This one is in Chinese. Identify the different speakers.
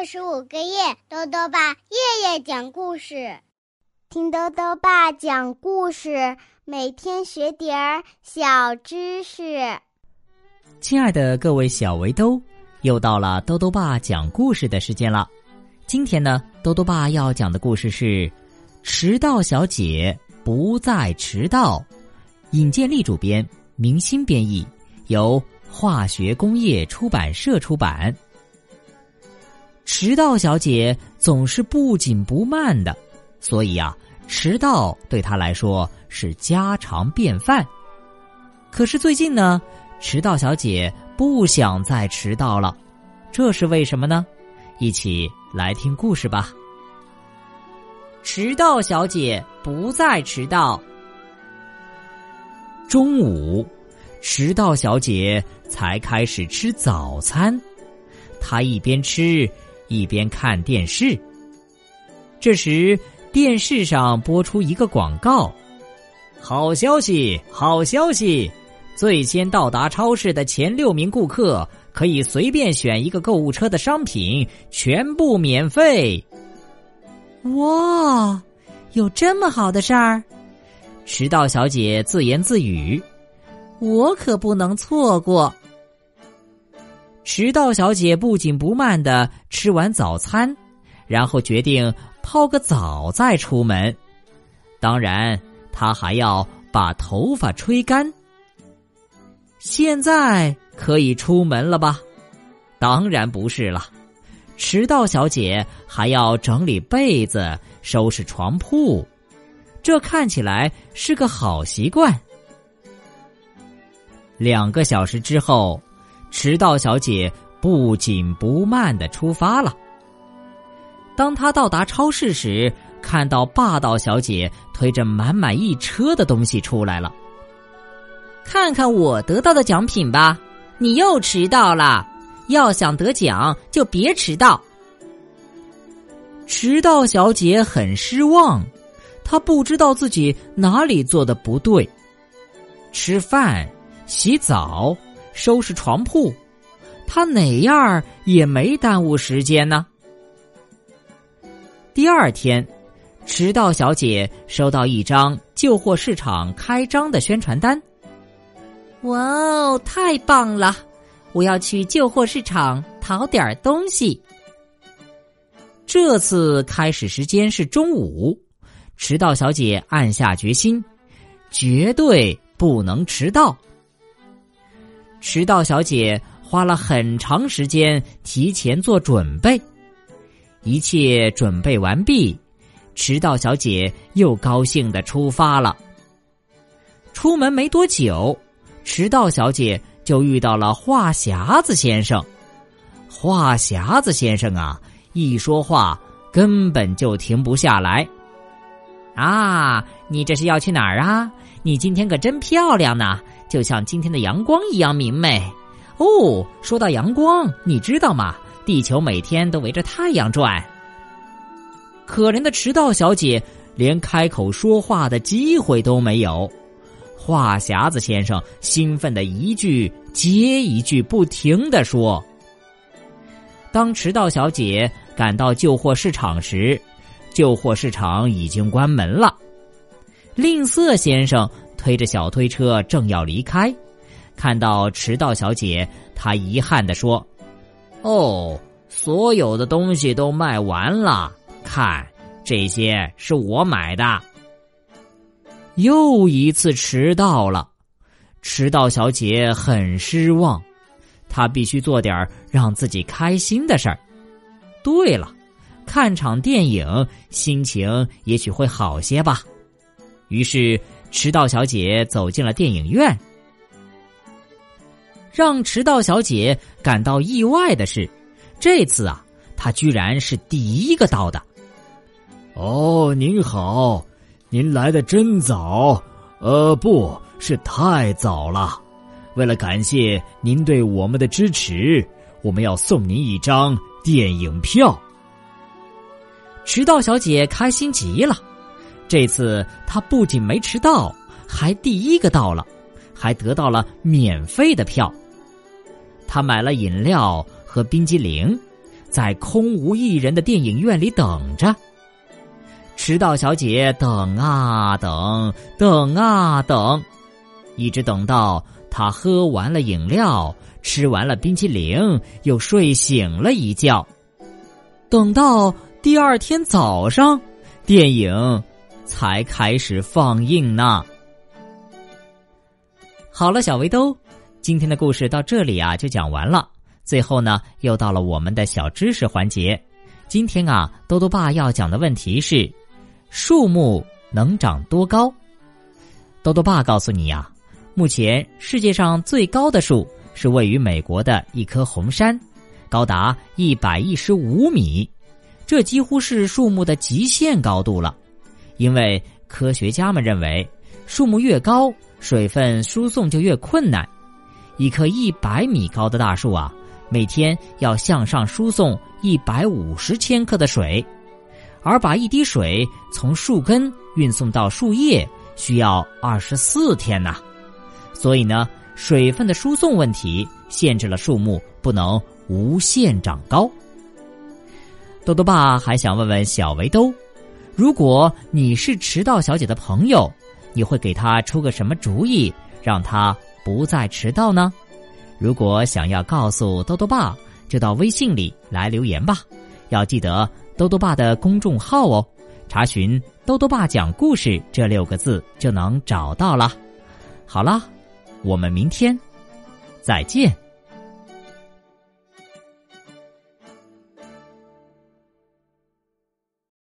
Speaker 1: 二十五个月，豆豆爸夜夜讲故事，听豆豆爸讲故事，每天学点儿小知识。
Speaker 2: 亲爱的各位小围兜，又到了豆豆爸讲故事的时间了。今天呢，豆豆爸要讲的故事是《迟到小姐不再迟到》，尹建莉主编，明星编译，由化学工业出版社出版。迟到小姐总是不紧不慢的，所以啊，迟到对她来说是家常便饭。可是最近呢，迟到小姐不想再迟到了，这是为什么呢？一起来听故事吧。迟到小姐不再迟到。中午，迟到小姐才开始吃早餐，她一边吃。一边看电视，这时电视上播出一个广告：“好消息，好消息！最先到达超市的前六名顾客可以随便选一个购物车的商品，全部免费。”
Speaker 3: 哇，有这么好的事儿！
Speaker 2: 迟到小姐自言自语：“
Speaker 3: 我可不能错过。”
Speaker 2: 迟到小姐不紧不慢的吃完早餐，然后决定泡个澡再出门。当然，她还要把头发吹干。现在可以出门了吧？当然不是了。迟到小姐还要整理被子、收拾床铺，这看起来是个好习惯。两个小时之后。迟到小姐不紧不慢的出发了。当她到达超市时，看到霸道小姐推着满满一车的东西出来了。
Speaker 3: 看看我得到的奖品吧！你又迟到了，要想得奖就别迟到。
Speaker 2: 迟到小姐很失望，她不知道自己哪里做的不对。吃饭，洗澡。收拾床铺，他哪样也没耽误时间呢。第二天，迟到小姐收到一张旧货市场开张的宣传单。
Speaker 3: 哇哦，太棒了！我要去旧货市场淘点东西。
Speaker 2: 这次开始时间是中午，迟到小姐暗下决心，绝对不能迟到。迟到小姐花了很长时间提前做准备，一切准备完毕，迟到小姐又高兴的出发了。出门没多久，迟到小姐就遇到了话匣子先生。话匣子先生啊，一说话根本就停不下来。啊，你这是要去哪儿啊？你今天可真漂亮呢！就像今天的阳光一样明媚，哦。说到阳光，你知道吗？地球每天都围着太阳转。可怜的迟到小姐连开口说话的机会都没有。话匣子先生兴奋的一句接一句不停的说。当迟到小姐赶到旧货市场时，旧货市场已经关门了。吝啬先生。推着小推车正要离开，看到迟到小姐，他遗憾的说：“哦，所有的东西都卖完了，看这些是我买的。”又一次迟到了，迟到小姐很失望，她必须做点让自己开心的事儿。对了，看场电影，心情也许会好些吧。于是。迟到小姐走进了电影院，让迟到小姐感到意外的是，这次啊，她居然是第一个到的。
Speaker 4: 哦，您好，您来的真早，呃，不是太早了。为了感谢您对我们的支持，我们要送您一张电影票。
Speaker 2: 迟到小姐开心极了。这次他不仅没迟到，还第一个到了，还得到了免费的票。他买了饮料和冰激凌，在空无一人的电影院里等着。迟到小姐等啊等，等啊等，一直等到她喝完了饮料，吃完了冰淇淋，又睡醒了一觉。等到第二天早上，电影才开始放映呢。好了，小围兜，今天的故事到这里啊就讲完了。最后呢，又到了我们的小知识环节。今天啊，多多爸要讲的问题是。树木能长多高？多多爸告诉你呀，目前世界上最高的树是位于美国的一棵红杉，高达一百一十五米，这几乎是树木的极限高度了。因为科学家们认为，树木越高，水分输送就越困难。一棵一百米高的大树啊，每天要向上输送一百五十千克的水。而把一滴水从树根运送到树叶需要二十四天呐，所以呢，水分的输送问题限制了树木不能无限长高。豆豆爸还想问问小围兜，如果你是迟到小姐的朋友，你会给她出个什么主意，让她不再迟到呢？如果想要告诉豆豆爸，就到微信里来留言吧，要记得。豆豆爸的公众号哦，查询“豆豆爸讲故事”这六个字就能找到了。好了，我们明天再见。